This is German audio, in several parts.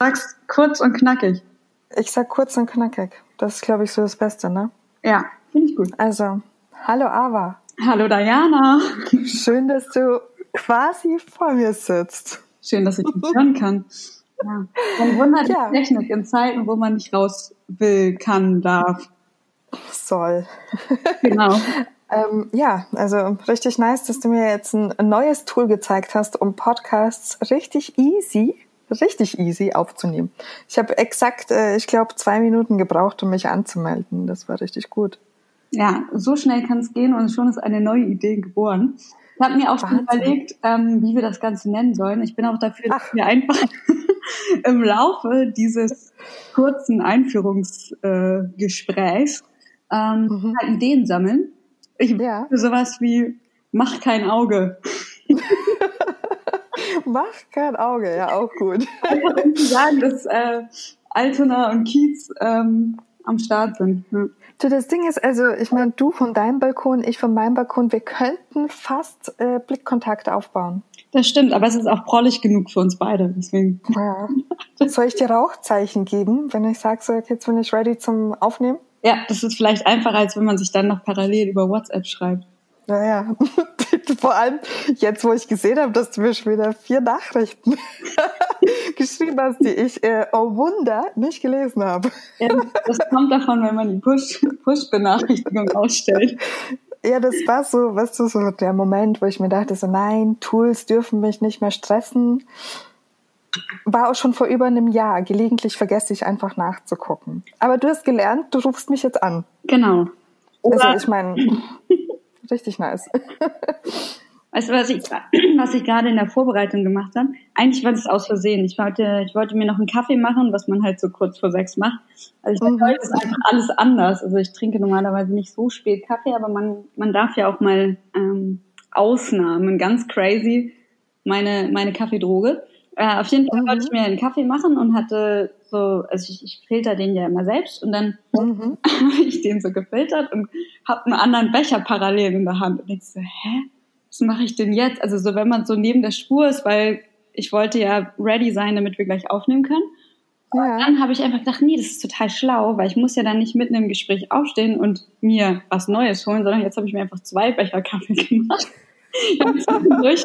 sagst kurz und knackig. Ich sag kurz und knackig. Das ist, glaube ich, so das Beste, ne? Ja, finde ich gut. Also, hallo Ava. Hallo Diana. Schön, dass du quasi vor mir sitzt. Schön, dass ich dich hören kann. Ja. Man wundert Ja. die Technik in Zeiten, wo man nicht raus will, kann, darf. Soll. Genau. Ähm, ja, also richtig nice, dass du mir jetzt ein neues Tool gezeigt hast, um Podcasts richtig easy, richtig easy aufzunehmen. Ich habe exakt, äh, ich glaube, zwei Minuten gebraucht, um mich anzumelden. Das war richtig gut. Ja, so schnell kann es gehen und schon ist eine neue Idee geboren. Ich habe mir auch schon Wahnsinn. überlegt, ähm, wie wir das Ganze nennen sollen. Ich bin auch dafür, dass Ach. wir einfach im Laufe dieses kurzen Einführungsgesprächs äh, ähm, Mhm. mal Ideen sammeln. Ich Ja. für sowas wie mach kein Auge. Mach kein Auge, ja, auch gut. Sagen, dass äh, Altona und Kiez ähm, am Start sind. Ja. Du, das Ding ist, also, ich meine, du von deinem Balkon, ich von meinem Balkon, wir könnten fast äh, Blickkontakt aufbauen. Das stimmt, aber es ist auch prollig genug für uns beide. Deswegen. Ja. Soll ich dir Rauchzeichen geben, wenn ich sage, so, okay, jetzt bin ich ready zum Aufnehmen? Ja, das ist vielleicht einfacher, als wenn man sich dann noch parallel über WhatsApp schreibt. Naja, vor allem jetzt, wo ich gesehen habe, dass du mir schon wieder vier Nachrichten geschrieben hast, die ich, äh, oh Wunder, nicht gelesen habe. Ja, das kommt davon, wenn man die Push- Push-Benachrichtigung ausstellt. Ja, das war so, weißt du, so der Moment, wo ich mir dachte, so nein, Tools dürfen mich nicht mehr stressen. War auch schon vor über einem Jahr. Gelegentlich vergesse ich einfach nachzugucken. Aber du hast gelernt, du rufst mich jetzt an. Genau. Oder, Also ich meine, richtig nice. weißt du, was ich, was ich gerade in der Vorbereitung gemacht habe? Eigentlich war das aus Versehen. Ich wollte, ich wollte mir noch einen Kaffee machen, was man halt so kurz vor sechs macht. Also ich Mhm. heute ist einfach alles anders. Also ich trinke normalerweise nicht so spät Kaffee, aber man, man darf ja auch mal ähm, Ausnahmen, ganz crazy, meine, meine Kaffeedroge. Äh, auf jeden Fall Mhm. wollte ich mir einen Kaffee machen und hatte so, also ich, ich filter den ja immer selbst und dann Mhm. habe ich den so gefiltert und habe einen anderen Becher parallel in der Hand und ich so, hä? Was mache ich denn jetzt? Also so, wenn man so neben der Spur ist, weil ich wollte ja ready sein, damit wir gleich aufnehmen können. Ja. Dann habe ich einfach gedacht, nee, das ist total schlau, weil ich muss ja dann nicht mitten im Gespräch aufstehen und mir was Neues holen, sondern jetzt habe ich mir einfach zwei Becher Kaffee gemacht. Ich habe zwischendurch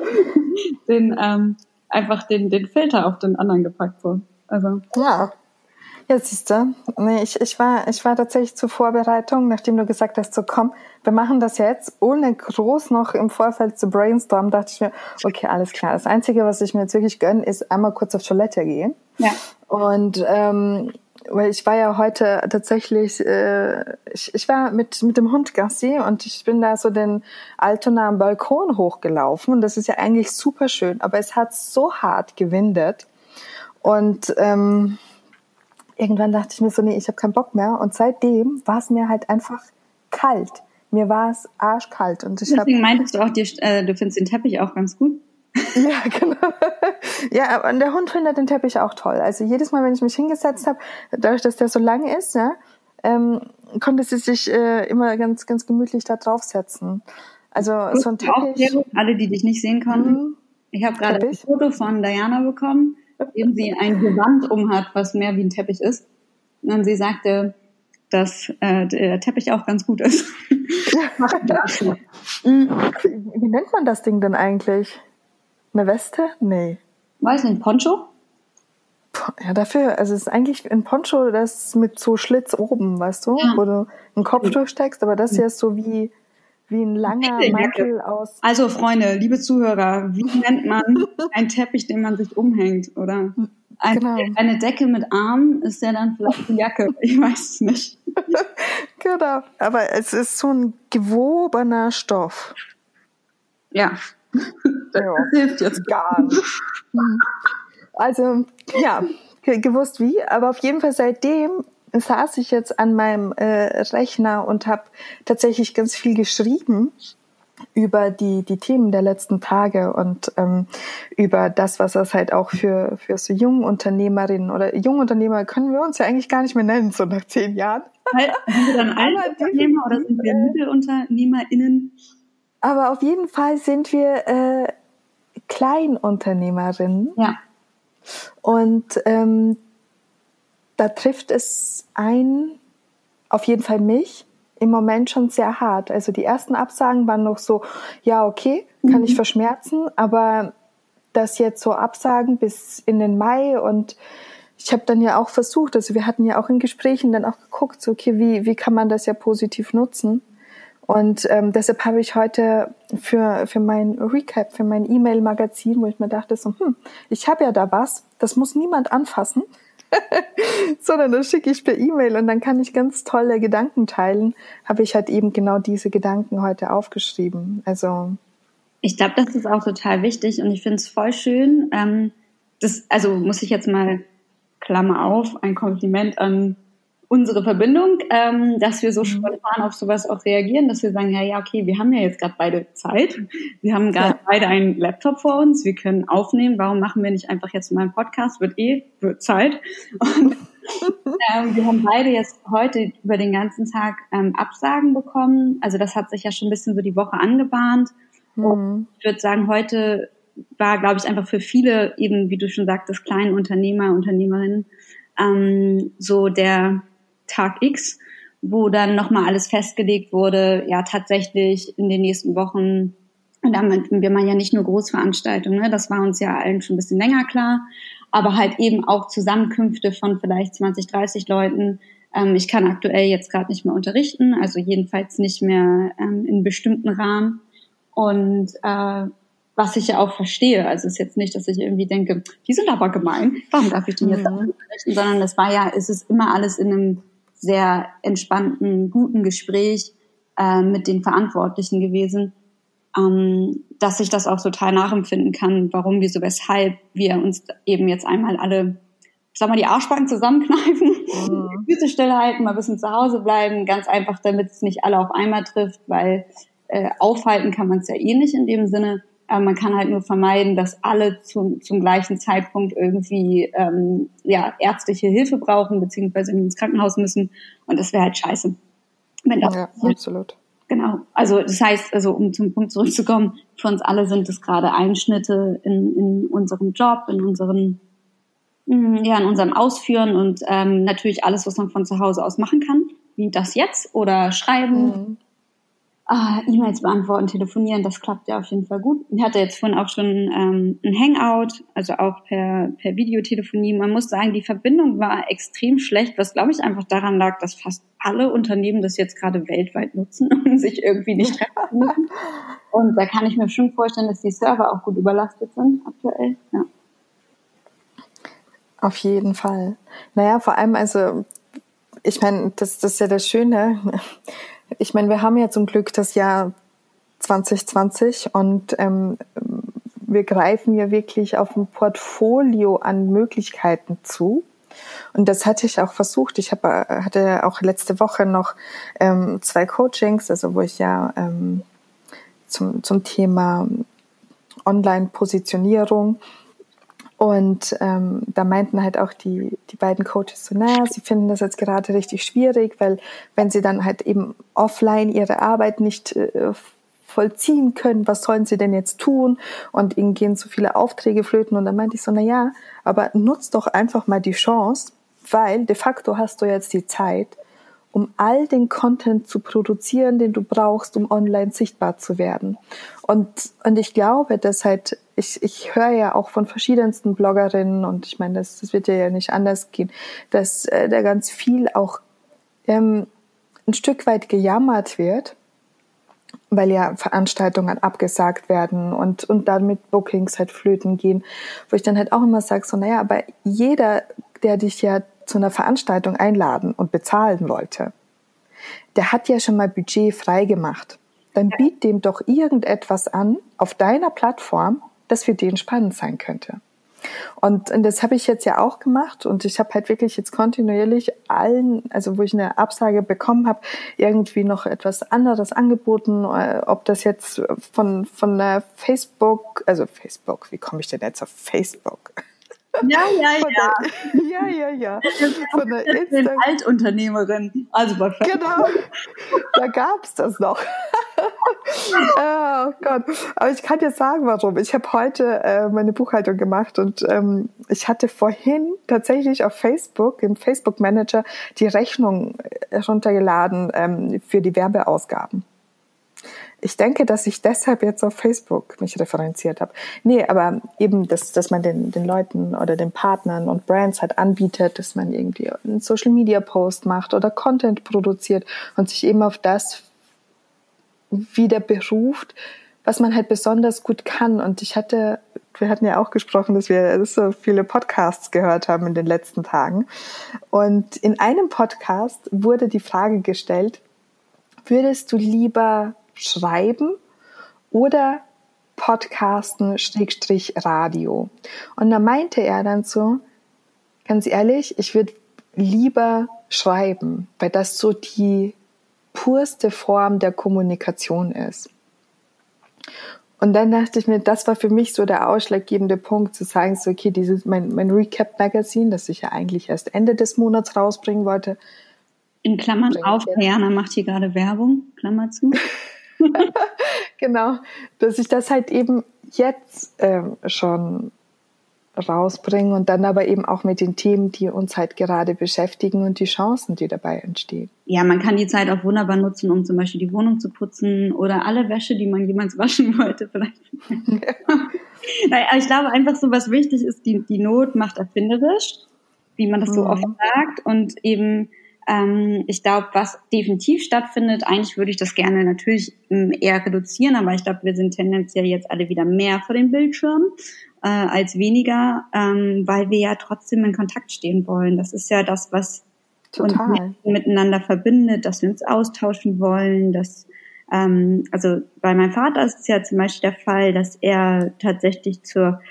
den, ähm, einfach den, den Filter auf den anderen gepackt. So. Also, Ja. Ja, siehst du. Nee, ich, ich, war, ich war tatsächlich zur Vorbereitung, nachdem du gesagt hast, so komm, wir machen das jetzt, ohne groß noch im Vorfeld zu brainstormen, dachte ich mir, okay, alles klar. Das Einzige, was ich mir jetzt wirklich gönne, ist einmal kurz auf Toilette gehen. ja. Und ähm, weil ich war ja heute tatsächlich, äh, ich, ich war mit, mit dem Hund Gassi und ich bin da so den Altona am Balkon hochgelaufen und das ist ja eigentlich super schön, aber es hat so hart gewindet und ähm, irgendwann dachte ich mir so, nee, ich habe keinen Bock mehr und seitdem war es mir halt einfach kalt. Mir war es arschkalt und ich habe Deswegen meintest du auch, dir, äh, du findest den Teppich auch ganz gut. Ja, genau. Ja, und der Hund findet den Teppich auch toll. Also jedes Mal, wenn ich mich hingesetzt habe, dadurch, dass der so lang ist, ja, ähm, konnte sie sich äh, immer ganz, ganz gemütlich da draufsetzen. Also so ein Auch Teppich. gut, alle, die dich nicht sehen konnten. Mhm. Ich habe gerade ein. Foto von Diana bekommen, in dem sie ein Gewand umhat, was mehr wie ein Teppich ist. Und sie sagte, dass äh, der Teppich auch ganz gut ist. Mhm. Wie nennt man das Ding denn eigentlich? Eine Weste? Nee. Weiß nicht, Poncho? Puh, Ja, dafür, also es ist eigentlich ein Poncho, das mit so Schlitz oben, weißt du, Ja. wo du einen Kopf durchsteckst, aber das hier ist so wie, wie ein langer. Mantel aus Also, Freunde, liebe Zuhörer, wie nennt man einen Teppich, den man sich umhängt? Oder ein, Genau. eine Decke mit Armen ist ja dann vielleicht eine Jacke. Ich weiß es nicht. Genau, aber es ist so ein gewobener Stoff. Ja, das Ja. hilft jetzt. Gar nicht. Also, ja, ge- gewusst wie, aber auf jeden Fall seitdem saß ich jetzt an meinem äh, Rechner und habe tatsächlich ganz viel geschrieben über die, die Themen der letzten Tage und ähm, über das, was das halt auch für, für so Jungunternehmerinnen oder Jungunternehmer können wir uns ja eigentlich gar nicht mehr nennen, so nach zehn Jahren. Halt, Sind wir dann Altunternehmer oder sind wir MittelunternehmerInnen? Aber auf jeden Fall sind wir äh, Kleinunternehmerinnen. Ja. Und ähm, da trifft es ein, auf jeden Fall mich, im Moment schon sehr hart. Also die ersten Absagen waren noch so, ja, okay, kann mhm. ich verschmerzen, aber das jetzt so absagen bis in den Mai und ich habe dann ja auch versucht, also wir hatten ja auch in Gesprächen dann auch geguckt, so okay, wie, wie kann man das ja positiv nutzen? Und ähm, deshalb habe ich heute für, für mein Recap, für mein E-Mail-Magazin, wo ich mir dachte, so, hm, ich habe ja da was, das muss niemand anfassen, sondern das schicke ich per E-Mail und dann kann ich ganz tolle Gedanken teilen, habe ich halt eben genau diese Gedanken heute aufgeschrieben. Also ich glaube, das ist auch total wichtig und ich finde es voll schön. Ähm, das, also muss ich jetzt mal Klammer auf, ein Kompliment an unsere Verbindung, ähm, dass wir so mhm. spontan auf sowas auch reagieren, dass wir sagen, ja, ja, okay, wir haben ja jetzt gerade beide Zeit. Wir haben gerade ja. beide einen Laptop vor uns, wir können aufnehmen. Warum machen wir nicht einfach jetzt mal einen Podcast? Wird eh wird Zeit. Und ähm, wir haben beide jetzt heute über den ganzen Tag ähm, Absagen bekommen. Also das hat sich ja schon ein bisschen so die Woche angebahnt. Mhm. Und ich würde sagen, heute war, glaube ich, einfach für viele eben, wie du schon sagtest, kleine Unternehmer, Unternehmerinnen, ähm, so der Tag X, wo dann nochmal alles festgelegt wurde, ja tatsächlich in den nächsten Wochen, und damit wir man ja nicht nur Großveranstaltungen, ne, das war uns ja allen schon ein bisschen länger klar, aber halt eben auch Zusammenkünfte von vielleicht 20, 30 Leuten. Ähm, ich kann aktuell jetzt gerade nicht mehr unterrichten, also jedenfalls nicht mehr ähm, in bestimmten Rahmen. Und äh, was ich ja auch verstehe. Also es ist jetzt nicht, dass ich irgendwie denke, die sind aber gemein, warum darf ich die jetzt mhm. unterrichten? Sondern das war ja, es ist immer alles in einem sehr entspannten, guten Gespräch äh, mit den Verantwortlichen gewesen, ähm, dass ich das auch total nachempfinden kann, warum, wieso, weshalb wir uns eben jetzt einmal alle, ich sag mal, die Arschbacken zusammenkneifen, mhm. die Füße stillhalten, mal ein bisschen zu Hause bleiben, ganz einfach, damit es nicht alle auf einmal trifft, weil äh, aufhalten kann man es ja eh nicht in dem Sinne. Aber man kann halt nur vermeiden, dass alle zum, zum gleichen Zeitpunkt irgendwie ähm, ja, ärztliche Hilfe brauchen, beziehungsweise ins Krankenhaus müssen. Und das wäre halt scheiße. Wenn das ja, absolut. Genau. Also das heißt, also um zum Punkt zurückzukommen, für uns alle sind es gerade Einschnitte in, in unserem Job, in unseren mm, ja, in unserem Ausführen und ähm, natürlich alles, was man von zu Hause aus machen kann, wie das jetzt oder schreiben, mhm ah, E-Mails beantworten, telefonieren, das klappt ja auf jeden Fall gut. Ich hatte jetzt vorhin auch schon ähm, ein Hangout, also auch per, per Videotelefonie. Man muss sagen, die Verbindung war extrem schlecht, was glaube ich einfach daran lag, dass fast alle Unternehmen das jetzt gerade weltweit nutzen und sich irgendwie nicht treffen müssen. Und da kann ich mir schon vorstellen, dass die Server auch gut überlastet sind aktuell. Ja. Auf jeden Fall. Naja, vor allem also ich meine, das, das ist ja das Schöne ich meine, wir haben ja zum Glück das Jahr 2020 und ähm, wir greifen ja wirklich auf ein Portfolio an Möglichkeiten zu. Und das hatte ich auch versucht. Ich habe, hatte auch letzte Woche noch ähm, zwei Coachings, also wo ich ja ähm, zum, zum Thema Online-Positionierung und ähm, da meinten halt auch die, die beiden Coaches so, naja, sie finden das jetzt gerade richtig schwierig, weil wenn sie dann halt eben offline ihre Arbeit nicht äh, vollziehen können, was sollen sie denn jetzt tun? Und ihnen gehen so viele Aufträge flöten. Und dann meinte ich so, na ja, aber nutz doch einfach mal die Chance, weil de facto hast du jetzt die Zeit, um all den Content zu produzieren, den du brauchst, um online sichtbar zu werden. Und, und ich glaube, dass halt, ich, ich höre ja auch von verschiedensten Bloggerinnen und ich meine, das, das wird ja nicht anders gehen, dass äh, da ganz viel auch ähm, ein Stück weit gejammert wird, weil ja Veranstaltungen abgesagt werden und, und damit Bookings halt flöten gehen, wo ich dann halt auch immer sage, so, naja, aber jeder, der dich ja zu einer Veranstaltung einladen und bezahlen wollte, der hat ja schon mal Budget freigemacht. Dann biet dem doch irgendetwas an auf deiner Plattform, das für den spannend sein könnte. Und, und das habe ich jetzt ja auch gemacht und ich habe halt wirklich jetzt kontinuierlich allen, also wo ich eine Absage bekommen habe, irgendwie noch etwas anderes angeboten, äh, ob das jetzt von von Facebook, also Facebook, wie komme ich denn jetzt auf Facebook? Ja, ja, ja. Der, ja, ja, ja. Von der Insta Altunternehmerin. Also bei Genau. Da gab's das noch. oh Gott. Aber ich kann dir sagen, warum. Ich habe heute äh, meine Buchhaltung gemacht und ähm, ich hatte vorhin tatsächlich auf Facebook, im Facebook Manager, die Rechnung äh, runtergeladen ähm, für die Werbeausgaben. Ich denke, dass ich deshalb jetzt auf Facebook mich referenziert habe. Nee, aber eben, dass, dass man den, den Leuten oder den Partnern und Brands halt anbietet, dass man irgendwie einen Social Media Post macht oder Content produziert und sich eben auf das wieder beruft, was man halt besonders gut kann. Und ich hatte, wir hatten ja auch gesprochen, dass wir so viele Podcasts gehört haben in den letzten Tagen. Und in einem Podcast wurde die Frage gestellt, würdest du lieber schreiben oder Podcasten Schrägstrich Radio? Und da meinte er dann so, ganz ehrlich, ich würde lieber schreiben, weil das so die purste Form der Kommunikation ist. Und dann dachte ich mir, das war für mich so der ausschlaggebende Punkt, zu sagen, so, okay, dieses, mein, mein Recap-Magazin, das ich ja eigentlich erst Ende des Monats rausbringen wollte. In Klammern auf, Diana macht hier gerade Werbung, Klammer zu. genau, dass ich das halt eben jetzt ähm, schon rausbringen und dann aber eben auch mit den Themen, die uns halt gerade beschäftigen und die Chancen, die dabei entstehen. Ja, man kann die Zeit auch wunderbar nutzen, um zum Beispiel die Wohnung zu putzen oder alle Wäsche, die man jemals waschen wollte, vielleicht. naja, ich glaube einfach so, was wichtig ist, die, die Not macht erfinderisch, wie man das so mhm. oft sagt und eben ähm, ich glaube, was definitiv stattfindet, eigentlich würde ich das gerne natürlich ähm, eher reduzieren, aber ich glaube, wir sind tendenziell jetzt alle wieder mehr vor dem Bildschirm äh, als weniger, ähm, weil wir ja trotzdem in Kontakt stehen wollen. Das ist ja das, was Total. uns miteinander verbindet, dass wir uns austauschen wollen, dass ähm, also bei meinem Vater ist es ja zum Beispiel der Fall, dass er tatsächlich zur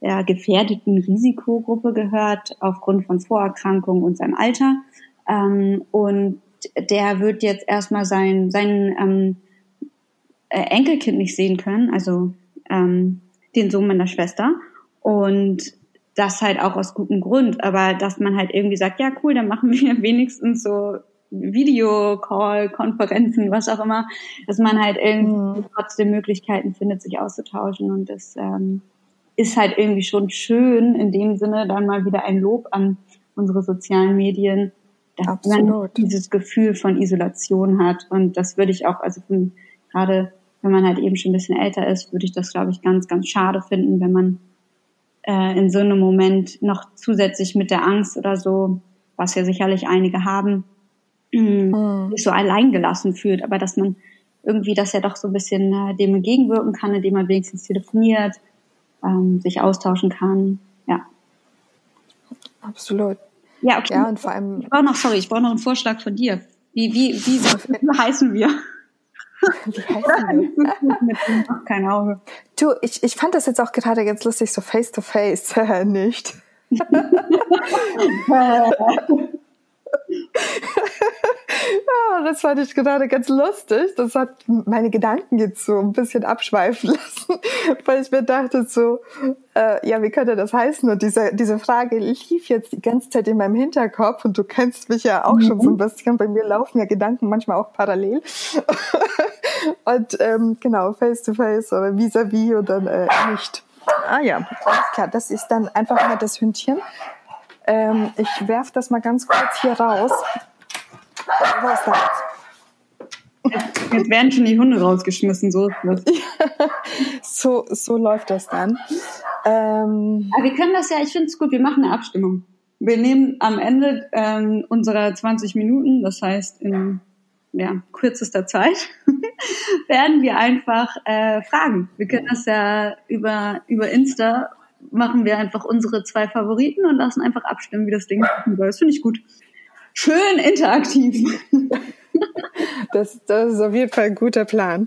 ja, gefährdeten Risikogruppe gehört aufgrund von Vorerkrankungen und seinem Alter. Ähm, und der wird jetzt erstmal sein, sein ähm, äh, Enkelkind nicht sehen können, also ähm, den Sohn meiner Schwester. Und das halt auch aus gutem Grund, aber dass man halt irgendwie sagt, ja cool, dann machen wir wenigstens so Videocall, Konferenzen, was auch immer, dass man halt irgendwie mhm. trotzdem Möglichkeiten findet, sich auszutauschen und das ähm, ist halt irgendwie schon schön, in dem Sinne dann mal wieder ein Lob an unsere sozialen Medien, dass Absolut. man dieses Gefühl von Isolation hat und das würde ich auch, also gerade wenn man halt eben schon ein bisschen älter ist, würde ich das, glaube ich, ganz, ganz schade finden, wenn man äh, in so einem Moment noch zusätzlich mit der Angst oder so, was ja sicherlich einige haben, mhm. sich so alleingelassen fühlt, aber dass man irgendwie das ja doch so ein bisschen äh, dem entgegenwirken kann, indem man wenigstens telefoniert, ähm, sich austauschen kann. Ja. Absolut. Ja, okay. Ja, und vor allem. Ich brauche noch, sorry, ich brauche noch einen Vorschlag von dir. Wie, wie, wie, wie heißen wir? Wie heißen wir? Kein Auge. Du, ich, ich fand das jetzt auch gerade ganz lustig, so face to face. Nicht. Ja, das fand ich gerade ganz lustig. Das hat meine Gedanken jetzt so ein bisschen abschweifen lassen, weil ich mir dachte so, äh, ja, wie könnte das heißen? Und diese, diese Frage lief jetzt die ganze Zeit in meinem Hinterkopf und du kennst mich ja auch mhm. schon so ein bisschen. Bei mir laufen ja Gedanken manchmal auch parallel. und ähm, genau, face to face oder vis-à-vis -vis und dann äh, nicht. Ah ja, alles klar. Das ist dann einfach mal das Hündchen. Ähm, ich werf das mal ganz kurz hier raus. Was ist das? Jetzt, jetzt werden schon die Hunde rausgeschmissen, so so, so läuft das dann. Ähm, Aber wir können das ja, ich finde es gut, wir machen eine Abstimmung. Wir nehmen am Ende ähm, unserer 20 Minuten, das heißt in ja, kürzester Zeit, werden wir einfach äh, fragen. Wir können das ja über, über Insta machen wir einfach unsere zwei Favoriten und lassen einfach abstimmen, wie das Ding machen soll. Das finde ich gut. Schön interaktiv. Das, das ist auf jeden Fall ein guter Plan.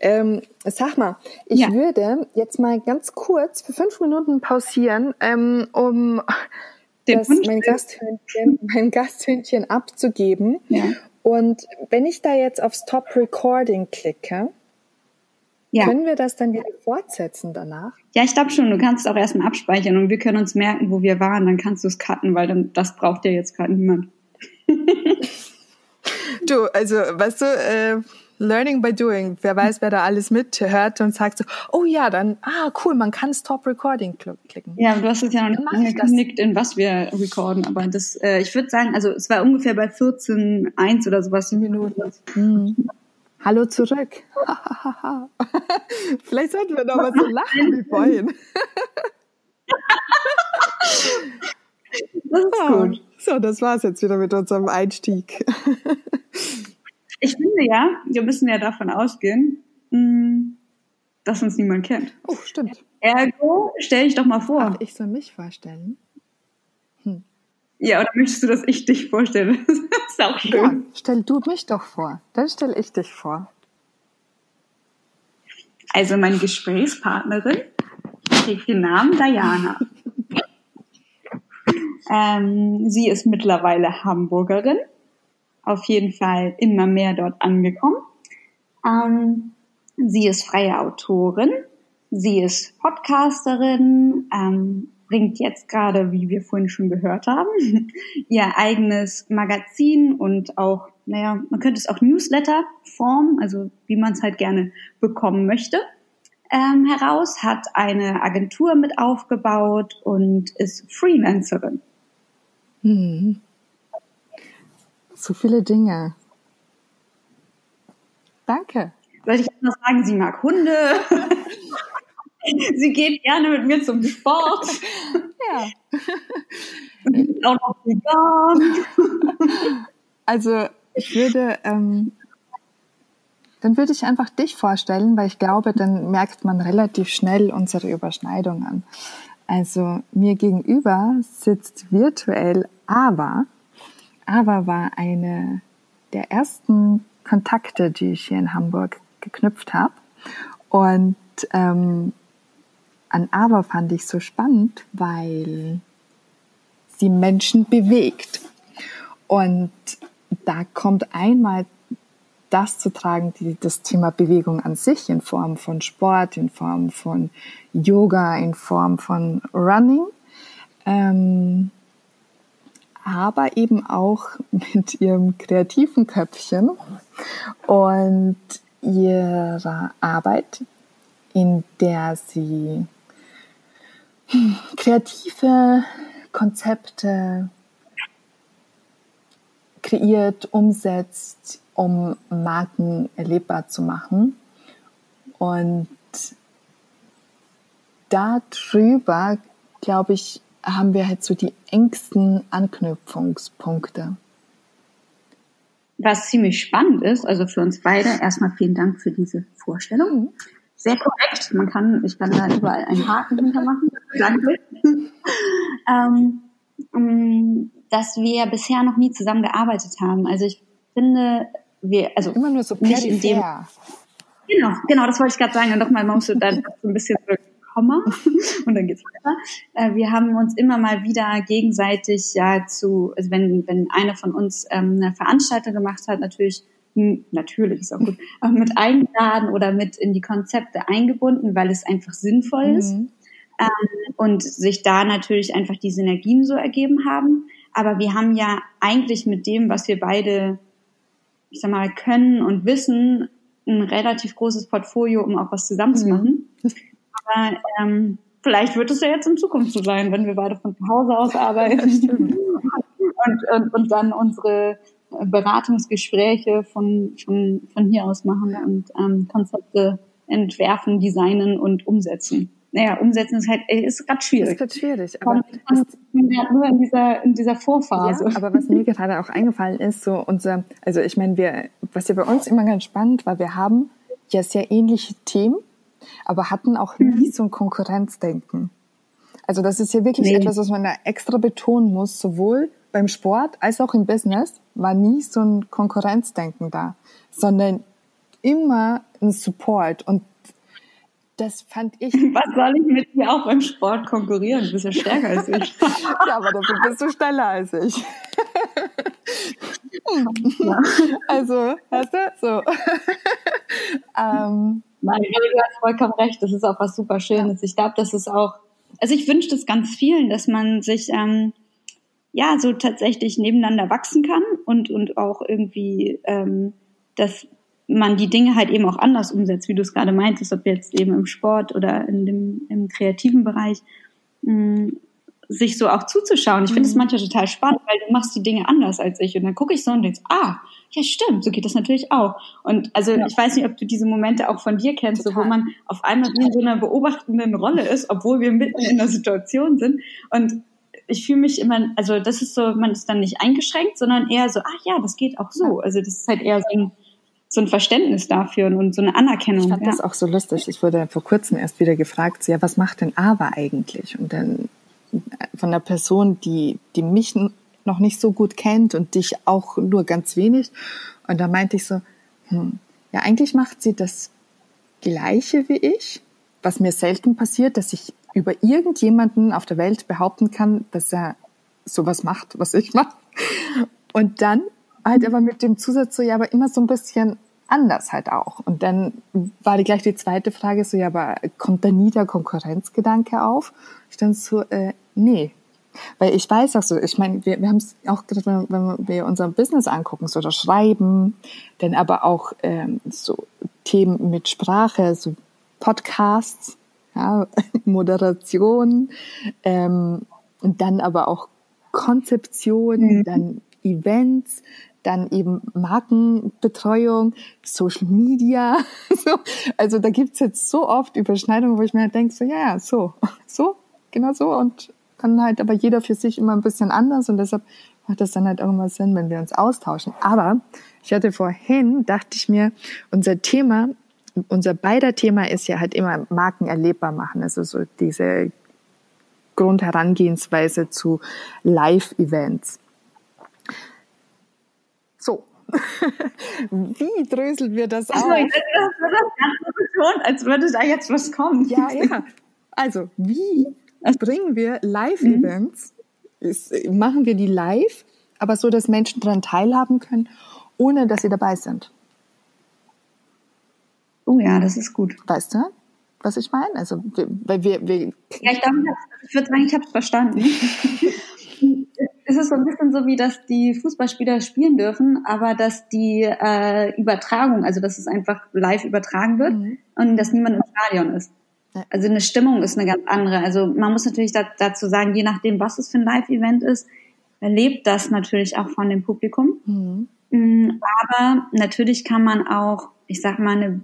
Ähm, sag mal, ich ja. würde jetzt mal ganz kurz für fünf Minuten pausieren, ähm, um das, mein, Gasthündchen, mein Gasthündchen abzugeben. Ja. Und wenn ich da jetzt auf Stop Recording klicke, ja. Können wir das dann wieder fortsetzen danach? Ja, ich glaube schon. Du kannst auch erstmal abspeichern und wir können uns merken, wo wir waren. Dann kannst du es cutten, weil dann das braucht ja jetzt gerade niemand. du, also weißt du, äh, Learning by doing. Wer weiß, wer da alles mithört und sagt so, oh ja, dann, ah, cool, man kann Stop Recording klicken. Ja, du hast es ja noch nicht angekündigt, in was wir recorden, aber das, äh, ich würde sagen, also es war ungefähr bei 14,1 oder sowas Minuten. Mhm. Hallo zurück. Vielleicht sollten wir noch mal so lachen wie vorhin. das ist gut. So, das war's jetzt wieder mit unserem Einstieg. Ich finde ja, wir müssen ja davon ausgehen, hm, dass uns niemand kennt. Oh, stimmt. Ergo, stell dich doch mal vor. Ach, ich soll mich vorstellen. Ja, oder möchtest du, dass ich dich vorstelle? Das ist auch schön. Ja, stell du mich doch vor. Dann stelle ich dich vor. Also meine Gesprächspartnerin trägt den Namen Diana. ähm, sie ist mittlerweile Hamburgerin auf jeden Fall immer mehr dort angekommen. Ähm, sie ist freie Autorin, sie ist Podcasterin, ähm, bringt jetzt gerade, wie wir vorhin schon gehört haben, ihr eigenes Magazin und auch, naja, man könnte es auch Newsletter-Form, also wie man es halt gerne bekommen möchte, ähm, heraus, hat eine Agentur mit aufgebaut und ist Freelancerin. Mhm. So viele Dinge. Danke. Soll ich noch sagen, sie mag Hunde? sie geht gerne mit mir zum Sport. Ja. auch noch vegan. Also ich würde, ähm, dann würde ich einfach dich vorstellen, weil ich glaube, dann merkt man relativ schnell unsere Überschneidung an. Also mir gegenüber sitzt virtuell Ava. Ava war eine der ersten Kontakte, die ich hier in Hamburg geknüpft habe. Und ähm, an Ava fand ich so spannend, weil sie Menschen bewegt. Und da kommt einmal das zu tragen, die, das Thema Bewegung an sich in Form von Sport, in Form von Yoga, in Form von Running. Ähm, aber eben auch mit ihrem kreativen Köpfchen und ihrer Arbeit, in der sie kreative Konzepte kreiert, umsetzt, um Marken erlebbar zu machen. Und darüber, glaube ich, haben wir halt so die engsten Anknüpfungspunkte. Was ziemlich spannend ist, also für uns beide, erstmal vielen Dank für diese Vorstellung. Sehr korrekt. Man kann, ich kann da überall einen Haken hintermachen. Danke. ähm, ähm, dass wir bisher noch nie zusammen gearbeitet haben. Also ich finde, wir, also immer nur so nicht in dem. Genau, genau, das wollte ich gerade sagen. Und nochmal, man muss so dann so ein bisschen Komma und dann geht's weiter. Äh, wir haben uns immer mal wieder gegenseitig ja zu, also wenn, wenn eine von uns ähm, eine Veranstaltung gemacht hat, natürlich natürlich ist auch gut, aber mit eingeladen oder mit in die Konzepte eingebunden, weil es einfach sinnvoll ist. Mhm. Ähm, und sich da natürlich einfach die Synergien so ergeben haben. Aber wir haben ja eigentlich mit dem, was wir beide, ich sag mal, können und wissen, ein relativ großes Portfolio, um auch was zusammenzumachen. Mhm. Aber ähm, vielleicht wird es ja jetzt in Zukunft so sein, wenn wir beide von zu Hause aus arbeiten und, und, und dann unsere Beratungsgespräche von, von, von hier aus machen und ähm, Konzepte entwerfen, designen und umsetzen. Naja, umsetzen ist halt ist gerade schwierig. Ist gerade schwierig, aber nur in dieser in dieser Vorphase. Ja, aber was mir gerade auch eingefallen ist, so unser, also ich meine, wir, was ja bei uns immer ganz spannend war, wir haben ja sehr ähnliche Themen, aber hatten auch mhm. nie so ein Konkurrenzdenken. Also das ist ja wirklich nee. etwas, was man da extra betonen muss, sowohl beim Sport als auch im Business war nie so ein Konkurrenzdenken da, sondern immer ein Support und das fand ich. Was soll ich mit dir auch beim Sport konkurrieren? Du bist ja stärker als ich. ja, aber dafür bist du schneller als ich. ja. Also, hast du? So. ähm, Nein, du hast vollkommen recht. Das ist auch was super Schönes. Ich glaube, das ist auch, also ich wünsche das ganz vielen, dass man sich ähm, ja so tatsächlich nebeneinander wachsen kann und und auch irgendwie ähm, das man die Dinge halt eben auch anders umsetzt, wie du es gerade meintest, ob jetzt eben im Sport oder in dem, im kreativen Bereich, mh, mm, sich so auch zuzuschauen. Ich finde es mhm. manchmal total spannend, weil du machst die Dinge anders als ich. Und dann gucke ich so und denkst, ah, ja stimmt, so geht das natürlich auch. Und also ja. ich weiß nicht, ob du diese Momente auch von dir kennst, so, wo man auf einmal in so einer beobachtenden Rolle ist, obwohl wir mitten in der Situation sind. Und ich fühle mich immer, also das ist so, man ist dann nicht eingeschränkt, sondern eher so, ach ja, das geht auch so. Also das ist halt eher so ein so ein Verständnis dafür und so eine Anerkennung. Ich fand ja. das auch so lustig. Ich wurde vor kurzem erst wieder gefragt, so, ja, was macht denn Aber eigentlich? Und dann äh, von einer Person, die, die mich noch nicht so gut kennt und dich auch nur ganz wenig. Und da meinte ich so, hm, ja, eigentlich macht sie das Gleiche wie ich, was mir selten passiert, dass ich über irgendjemanden auf der Welt behaupten kann, dass er sowas macht, was ich mache. Und dann halt aber mit dem Zusatz so, ja, aber immer so ein bisschen anders halt auch. Und dann war die gleich die zweite Frage so, ja, aber kommt da nie der Konkurrenzgedanke auf? Ich dann so, äh, nee. Weil ich weiß auch so, ich meine, wir, wir haben es auch gerade, wenn, wir unser Business angucken, so das Schreiben, dann aber auch ähm, so Themen mit Sprache, so Podcasts, ja, Moderation, ähm, und dann aber auch Konzeption, mhm. dann Events, dann eben Markenbetreuung, Social Media. So. Also da gibt's jetzt so oft Überschneidungen, wo ich mir halt denke, so ja, ja, so, so, genau so. Und dann halt aber jeder für sich immer ein bisschen anders und deshalb macht das dann halt auch immer Sinn, wenn wir uns austauschen. Aber ich hatte vorhin, dachte ich mir, unser Thema, unser beider Thema ist ja halt immer Marken erlebbar machen. Also so diese Grundherangehensweise zu Live-Events. So. Wie dröseln wir das also, auf? Das wird ganz betont, als würde da jetzt was kommen. Ja, ja. Also, wie bringen wir Live-Events, mhm. machen wir die live, aber so, dass Menschen daran teilhaben können, ohne dass sie dabei sind? Oh ja, das ist gut. Weißt du, was ich meine? Also, weil wir, wir ja, ich glaube, ich würde sagen, ich habe es verstanden. es ist so ein bisschen so wie, dass die Fußballspieler spielen dürfen, aber dass die äh, Übertragung, also dass es einfach live übertragen wird mhm. und dass niemand im Stadion ist. Also eine Stimmung ist eine ganz andere. Also man muss natürlich da, dazu sagen, je nachdem, was es für ein Live-Event ist, erlebt das natürlich auch von dem Publikum. Mhm. Mm, aber natürlich kann man auch, ich sag mal, eine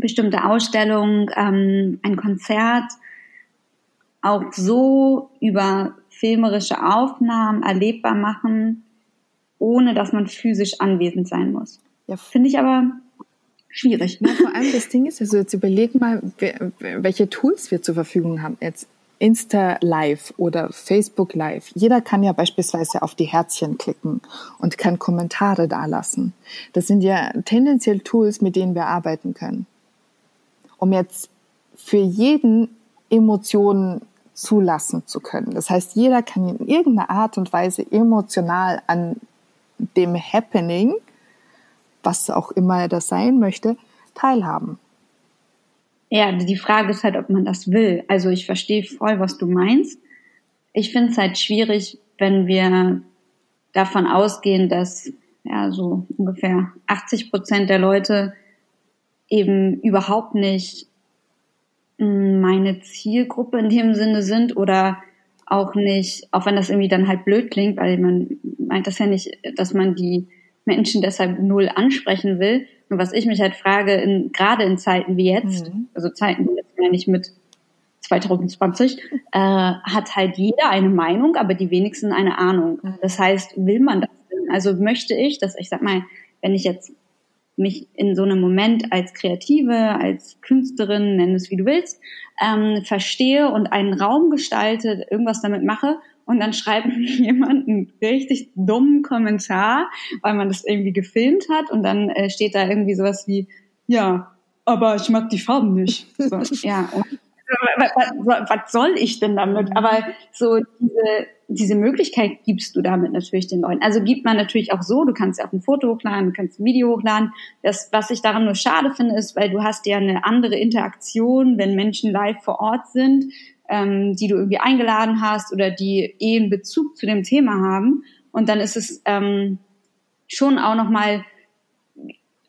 bestimmte Ausstellung, ähm, ein Konzert auch so über filmerische Aufnahmen erlebbar machen, ohne dass man physisch anwesend sein muss. Ja. Finde ich aber schwierig. Ja, vor allem das Ding ist, also jetzt überleg mal, welche Tools wir zur Verfügung haben. Jetzt Insta Live oder Facebook Live. Jeder kann ja beispielsweise auf die Herzchen klicken und kann Kommentare dalassen. Das sind ja tendenziell Tools, mit denen wir arbeiten können. Um jetzt für jeden Emotionen zulassen zu können. Das heißt, jeder kann in irgendeiner Art und Weise emotional an dem Happening, was auch immer das sein möchte, teilhaben. Ja, die Frage ist halt, ob man das will. Also ich verstehe voll, was du meinst. Ich finde es halt schwierig, wenn wir davon ausgehen, dass ja so ungefähr 80 Prozent der Leute eben überhaupt nicht meine Zielgruppe in dem Sinne sind oder auch nicht, auch wenn das irgendwie dann halt blöd klingt, weil man meint das ja nicht, dass man die Menschen deshalb null ansprechen will. Und was ich mich halt frage, in, gerade in Zeiten wie jetzt, mhm. also Zeiten wie jetzt meine ich mit 2020, äh, hat halt jeder eine Meinung, aber die wenigsten eine Ahnung. Mhm. Das heißt, will man das denn? Also möchte ich, dass ich sag mal, wenn ich jetzt mich in so einem Moment als Kreative, als Künstlerin, nenn es wie du willst, ähm, verstehe und einen Raum gestalte, irgendwas damit mache und dann schreibt mir jemand einen richtig dummen Kommentar, weil man das irgendwie gefilmt hat und dann äh, steht da irgendwie sowas wie, ja, aber ich mag die Farben nicht. So, ja, und was soll ich denn damit? Aber so diese, diese Möglichkeit gibst du damit natürlich den Leuten. Also gibt man natürlich auch so, du kannst ja auch ein Foto hochladen, du kannst ein Video hochladen. Das, was ich daran nur schade finde, ist, weil du hast ja eine andere Interaktion, wenn Menschen live vor Ort sind, ähm, die du irgendwie eingeladen hast oder die eh einen Bezug zu dem Thema haben. Und dann ist es ähm, schon auch nochmal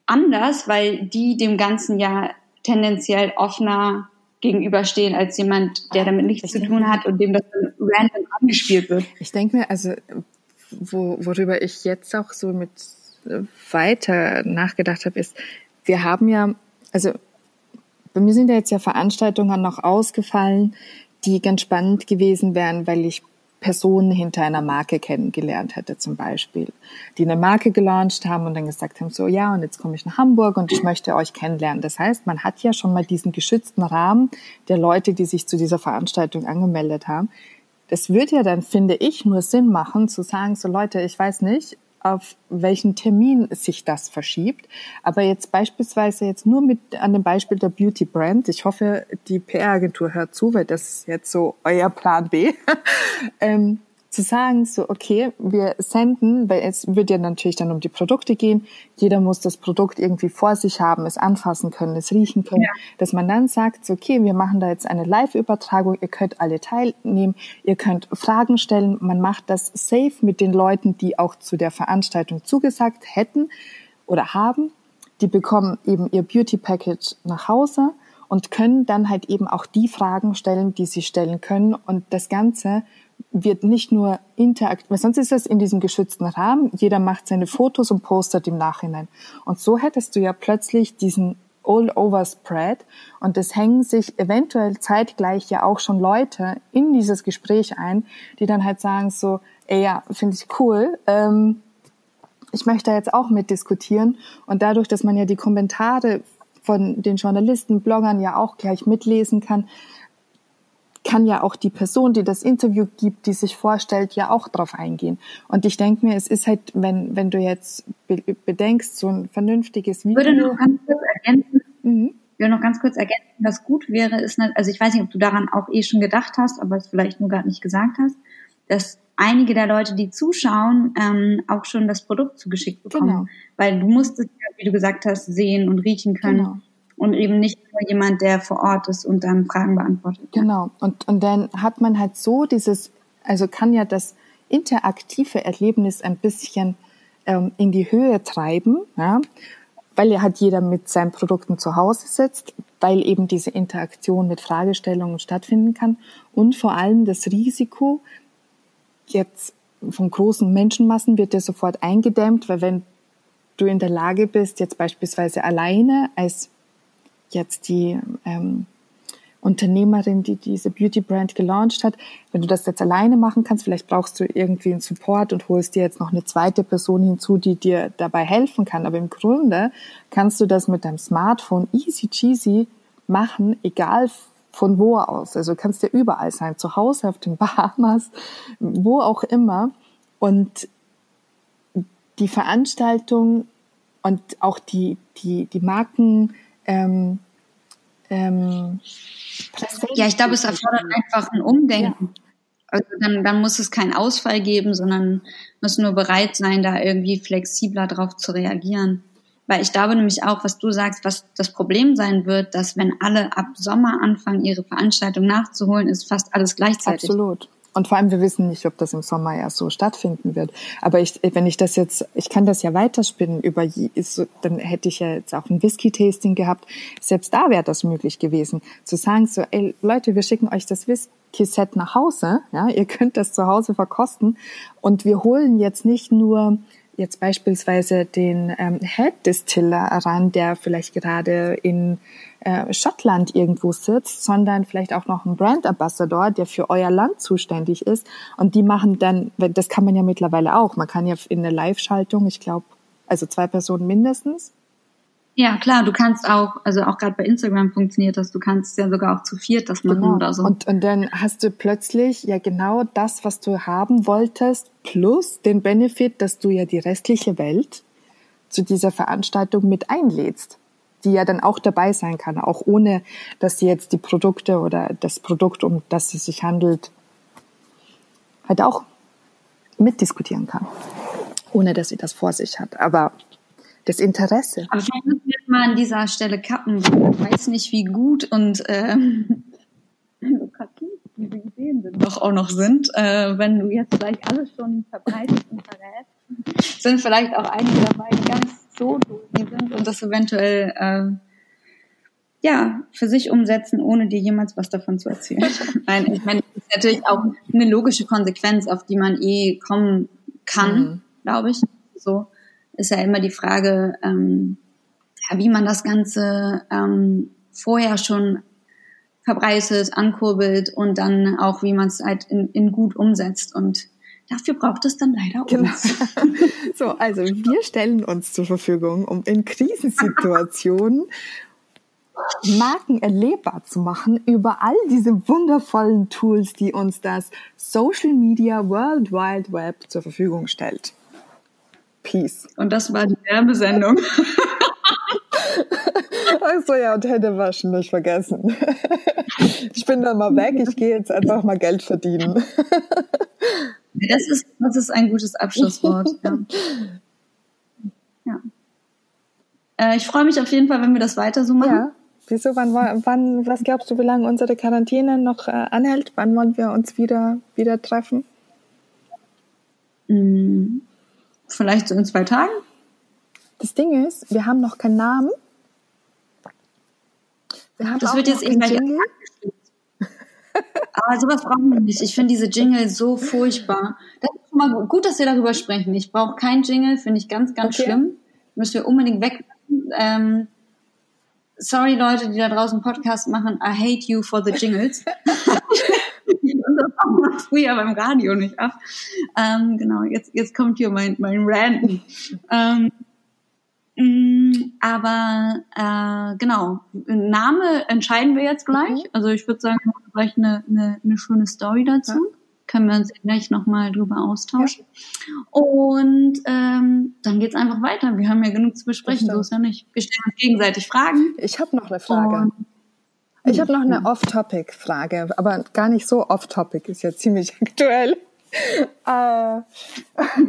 anders, weil die dem Ganzen ja tendenziell offener gegenüberstehen als jemand, der damit nichts ich zu tun hat und dem das random angespielt wird. Ich denke mir, also wo, worüber ich jetzt auch so mit äh, weiter nachgedacht habe, ist, wir haben ja, also bei mir sind ja jetzt ja Veranstaltungen noch ausgefallen, die ganz spannend gewesen wären, weil ich Personen hinter einer Marke kennengelernt hätte zum Beispiel, die eine Marke gelauncht haben und dann gesagt haben, so ja, und jetzt komme ich nach Hamburg und ich möchte euch kennenlernen. Das heißt, man hat ja schon mal diesen geschützten Rahmen der Leute, die sich zu dieser Veranstaltung angemeldet haben. Das würde ja dann, finde ich, nur Sinn machen, zu sagen, so Leute, ich weiß nicht, auf welchen Termin sich das verschiebt. Aber jetzt beispielsweise jetzt nur mit an dem Beispiel der Beauty Brand. Ich hoffe, die PR-Agentur hört zu, weil das ist jetzt so euer Plan B. ähm, zu sagen, so, okay, wir senden, weil es wird ja natürlich dann um die Produkte gehen. Jeder muss das Produkt irgendwie vor sich haben, es anfassen können, es riechen können. Ja. Dass man dann sagt, so, okay, wir machen da jetzt eine Live-Übertragung, ihr könnt alle teilnehmen, ihr könnt Fragen stellen. Man macht das safe mit den Leuten, die auch zu der Veranstaltung zugesagt hätten oder haben. Die bekommen eben ihr Beauty Package nach Hause und können dann halt eben auch die Fragen stellen, die sie stellen können. Und das Ganze wird nicht nur interaktiv, weil sonst ist es in diesem geschützten Rahmen, jeder macht seine Fotos und postet im Nachhinein. Und so hättest du ja plötzlich diesen All-Over-Spread und es hängen sich eventuell zeitgleich ja auch schon Leute in dieses Gespräch ein, die dann halt sagen so, ey ja, finde ich cool, ähm, ich möchte da jetzt auch mitdiskutieren und dadurch, dass man ja die Kommentare von den Journalisten, Bloggern ja auch gleich mitlesen kann, kann ja auch die Person, die das Interview gibt, die sich vorstellt, ja auch drauf eingehen. Und ich denke mir, es ist halt, wenn, wenn du jetzt bedenkst, so ein vernünftiges Video. Ich würde noch ganz kurz ergänzen, mhm. ich würde noch ganz kurz ergänzen, was gut wäre, ist, also ich weiß nicht, ob du daran auch eh schon gedacht hast, aber es vielleicht nur gar nicht gesagt hast, dass einige der Leute, die zuschauen, ähm, auch schon das Produkt zugeschickt bekommen. Genau. Weil du musst es, wie du gesagt hast, sehen und riechen können. Genau und eben nicht nur jemand, der vor Ort ist und dann Fragen beantwortet. Genau. Und, und dann hat man halt so dieses, also kann ja das interaktive Erlebnis ein bisschen ähm, in die Höhe treiben, ja, weil ja halt jeder mit seinen Produkten zu Hause sitzt, weil eben diese Interaktion mit Fragestellungen stattfinden kann und vor allem das Risiko jetzt von großen Menschenmassen wird ja sofort eingedämmt, weil wenn du in der Lage bist, jetzt beispielsweise alleine als jetzt die ähm, Unternehmerin, die diese Beauty Brand gelauncht hat, wenn du das jetzt alleine machen kannst, vielleicht brauchst du irgendwie einen Support und holst dir jetzt noch eine zweite Person hinzu, die dir dabei helfen kann. Aber im Grunde kannst du das mit deinem Smartphone easy cheesy machen, egal von wo aus. Also du kannst ja überall sein, zu Hause, auf den Bahamas, wo auch immer. Und die Veranstaltung und auch die, die, die Marken, ähm, ähm, ja, ich glaube, es erfordert einfach ein Umdenken. Ja. Also dann, dann muss es keinen Ausfall geben, sondern muss nur bereit sein, da irgendwie flexibler drauf zu reagieren. Weil ich glaube nämlich auch, was du sagst, was das Problem sein wird, dass wenn alle ab Sommer anfangen, ihre Veranstaltung nachzuholen, ist fast alles gleichzeitig. Absolut. Und vor allem, wir wissen nicht, ob das im Sommer ja so stattfinden wird. Aber ich, wenn ich das jetzt, ich kann das ja weiterspinnen über, dann hätte ich ja jetzt auch ein Whisky-Tasting gehabt. Selbst da wäre das möglich gewesen, zu sagen so, ey Leute, wir schicken euch das Whisky-Set nach Hause, ja, ihr könnt das zu Hause verkosten und wir holen jetzt nicht nur jetzt beispielsweise den ähm, Head Distiller ran, der vielleicht gerade in äh, Schottland irgendwo sitzt, sondern vielleicht auch noch ein Brand Ambassador, der für euer Land zuständig ist. Und die machen dann, das kann man ja mittlerweile auch. Man kann ja in der Live-Schaltung, ich glaube, also zwei Personen mindestens, ja, klar, du kannst auch, also auch gerade bei Instagram funktioniert das, du kannst ja sogar auch zu viert das machen genau. oder so. Und, und dann hast du plötzlich ja genau das, was du haben wolltest, plus den Benefit, dass du ja die restliche Welt zu dieser Veranstaltung mit einlädst, die ja dann auch dabei sein kann, auch ohne, dass sie jetzt die Produkte oder das Produkt, um das es sich handelt, halt auch mitdiskutieren kann, ohne dass sie das vor sich hat. Aber das Interesse. Aber vielleicht müssen wir jetzt mal an dieser Stelle kappen, ich weiß nicht, wie gut und äh, lukrativ diese Ideen sind, doch auch noch sind. Äh, wenn du jetzt vielleicht alles schon verbreitest und verrätst, sind vielleicht auch einige dabei, die gar nicht so doof sind und das eventuell äh, ja für sich umsetzen, ohne dir jemals was davon zu erzählen. Nein, ich meine, das ist natürlich auch eine logische Konsequenz, auf die man eh kommen kann, mhm. glaube ich. So ist ja immer die Frage, ähm, ja, wie man das Ganze ähm, vorher schon verbreitet, ankurbelt und dann auch, wie man es halt in, in gut umsetzt. Und dafür braucht es dann leider genau. uns. so, also wir stellen uns zur Verfügung, um in Krisensituationen Marken erlebbar zu machen über all diese wundervollen Tools, die uns das Social Media World Wide Web zur Verfügung stellt. Peace. Und das war die Werbesendung. Achso, ja, und Hände waschen nicht vergessen. Ich bin dann mal weg, ich gehe jetzt einfach mal Geld verdienen. Das ist, das ist ein gutes Abschlusswort. Ja. ja. Äh, ich freue mich auf jeden Fall, wenn wir das weiter so machen. Ja. Wieso, wann, wann, was glaubst du, wie lange unsere Quarantäne noch äh, anhält? Wann wollen wir uns wieder, wieder treffen? Hm, vielleicht so in zwei Tagen. Das Ding ist, wir haben noch keinen Namen. Wir das wird jetzt eh gleich Aber sowas brauchen wir nicht. Ich finde diese Jingle so furchtbar. Das ist schon mal gut, dass wir darüber sprechen. Ich brauche keinen Jingle, finde ich ganz, ganz okay. schlimm. Müssen wir unbedingt weg. Ähm, sorry Leute, die da draußen Podcast machen. I hate you for the jingles. früher beim Radio nicht ab. Ähm, genau, jetzt, jetzt kommt hier mein, mein Ranten. Ähm, Mm, aber äh, genau, Name entscheiden wir jetzt gleich. Mhm. Also ich würde sagen, gleich eine, eine, eine schöne Story dazu. Ja. Können wir uns gleich nochmal drüber austauschen. Ja. Und ähm, dann geht's einfach weiter. Wir haben ja genug zu besprechen, so ist ja nicht. Wir stellen uns gegenseitig Fragen. Ich habe noch eine Frage. Und, ich habe noch eine Off-Topic-Frage, aber gar nicht so off-topic, ist ja ziemlich aktuell. Äh,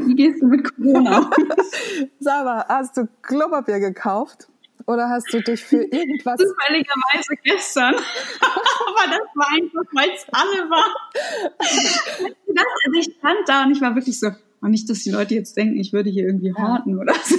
Wie gehst du mit Corona Saba, hast du Klopapier gekauft? Oder hast du dich für irgendwas... Zufälligerweise gestern. Aber das war einfach, weil es alle war. also ich stand da und ich war wirklich so, und nicht, dass die Leute jetzt denken, ich würde hier irgendwie horten oder so.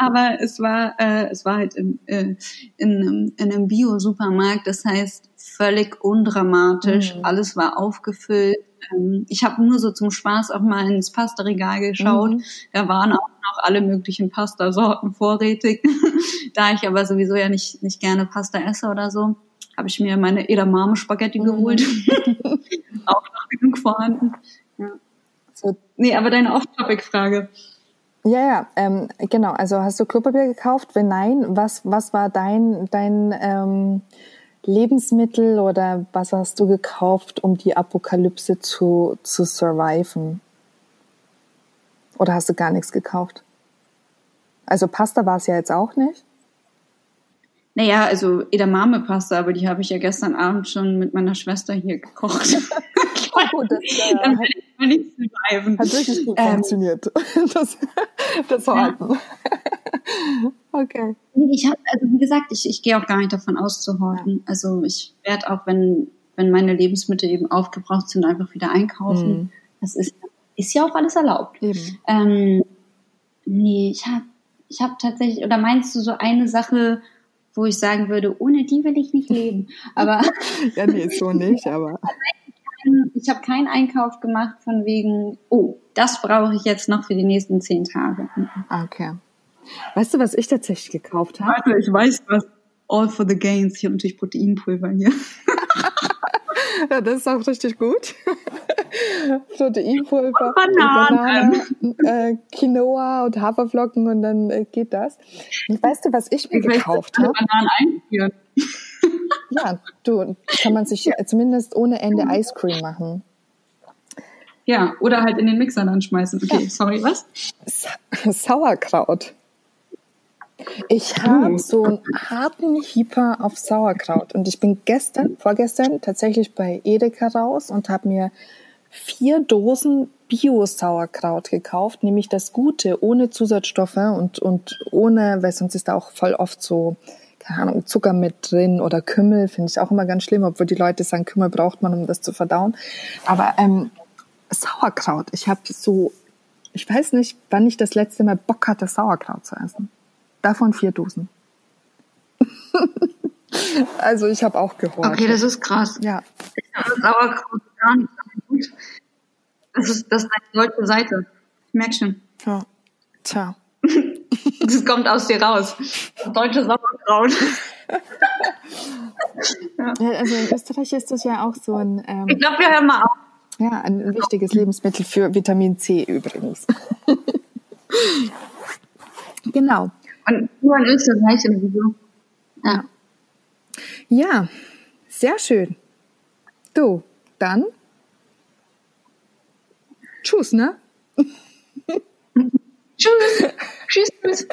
Aber es war, äh, es war halt in, äh, in, in einem Bio-Supermarkt. Das heißt, völlig undramatisch. Mhm. Alles war aufgefüllt ähm, ich habe nur so zum Spaß auch mal ins Pasta-Regal geschaut. Mhm. Da waren auch noch alle möglichen Pasta-Sorten vorrätig. da ich aber sowieso ja nicht, nicht gerne Pasta esse oder so, habe ich mir meine Edamame-Spaghetti mhm. geholt. auch noch genug vorhanden. Ja. So. Nee, aber deine Off-Topic-Frage. Ja, ja, ähm, genau. Also hast du Klopapier gekauft? Wenn nein, was, was war dein, dein ähm, Lebensmittel oder was hast du gekauft, um die Apokalypse zu, zu surviven? Oder hast du gar nichts gekauft? Also Pasta war es ja jetzt auch nicht. Naja, also Edamame-Pasta, aber die habe ich ja gestern Abend schon mit meiner Schwester hier gekocht. oh, das, äh, Dann werde ich mal nicht surviven. Hat wirklich gut ähm, funktioniert. Das, das Horten. Ja. okay. Ich habe, also wie gesagt, ich, ich gehe auch gar nicht davon aus zu horten. Also ich werde auch, wenn, wenn meine Lebensmittel eben aufgebraucht sind, einfach wieder einkaufen. Mhm. Das ist, ist ja auch alles erlaubt. Eben. Ähm, nee, ich habe ich hab tatsächlich, oder meinst du so eine Sache, wo ich sagen würde, ohne die will ich nicht leben. Aber ja, nee, so nicht, aber ich habe keinen Einkauf gemacht von wegen, oh, das brauche ich jetzt noch für die nächsten zehn Tage. Ah, okay. Weißt du, was ich tatsächlich gekauft habe? Warte, ich weiß was. All for the gains. Ich habe natürlich Proteinpulver hier. ja, das ist auch richtig gut. Proteinpulver, Bananen, Banane, äh, Quinoa und Haferflocken und dann äh, geht das. Und weißt du, was ich mir ich gekauft habe? Bananen einführen. Ja, du, kann man sich ja. zumindest ohne Ende Ice Cream machen. Ja, oder halt in den Mixer dann schmeißen. Okay, ja. sorry, was? Sa Sauerkraut. Ich habe hm. so einen harten Hieper auf Sauerkraut und ich bin gestern, vorgestern tatsächlich bei Edeka raus und habe mir vier Dosen Bio-Sauerkraut gekauft, nämlich das Gute, ohne Zusatzstoffe und, und ohne, weil sonst ist da auch voll oft so, keine Ahnung, Zucker mit drin oder Kümmel, finde ich auch immer ganz schlimm, obwohl die Leute sagen, Kümmel braucht man, um das zu verdauen. Aber ähm, Sauerkraut, ich habe so, ich weiß nicht, wann ich das letzte Mal Bock hatte, Sauerkraut zu essen. Davon vier Dosen. also ich habe auch gehört. Okay, das ist krass. Ja. Ich habe Sauerkraut gar nicht gut. Das ist, das ist eine deutsche Seite. Ich merke schon. ja. Tja. Das kommt aus dir raus. Deutsche Sauerkraut. Ja, also in Österreich ist das ja auch so ein, ähm, Ich glaube, wir hören mal auf. ja, ein wichtiges Lebensmittel für Vitamin C übrigens. genau. Und nur in Österreich sowieso. Ja. Ja, sehr schön. Du, dann tschüss, ne? Tschüss. Tschüss.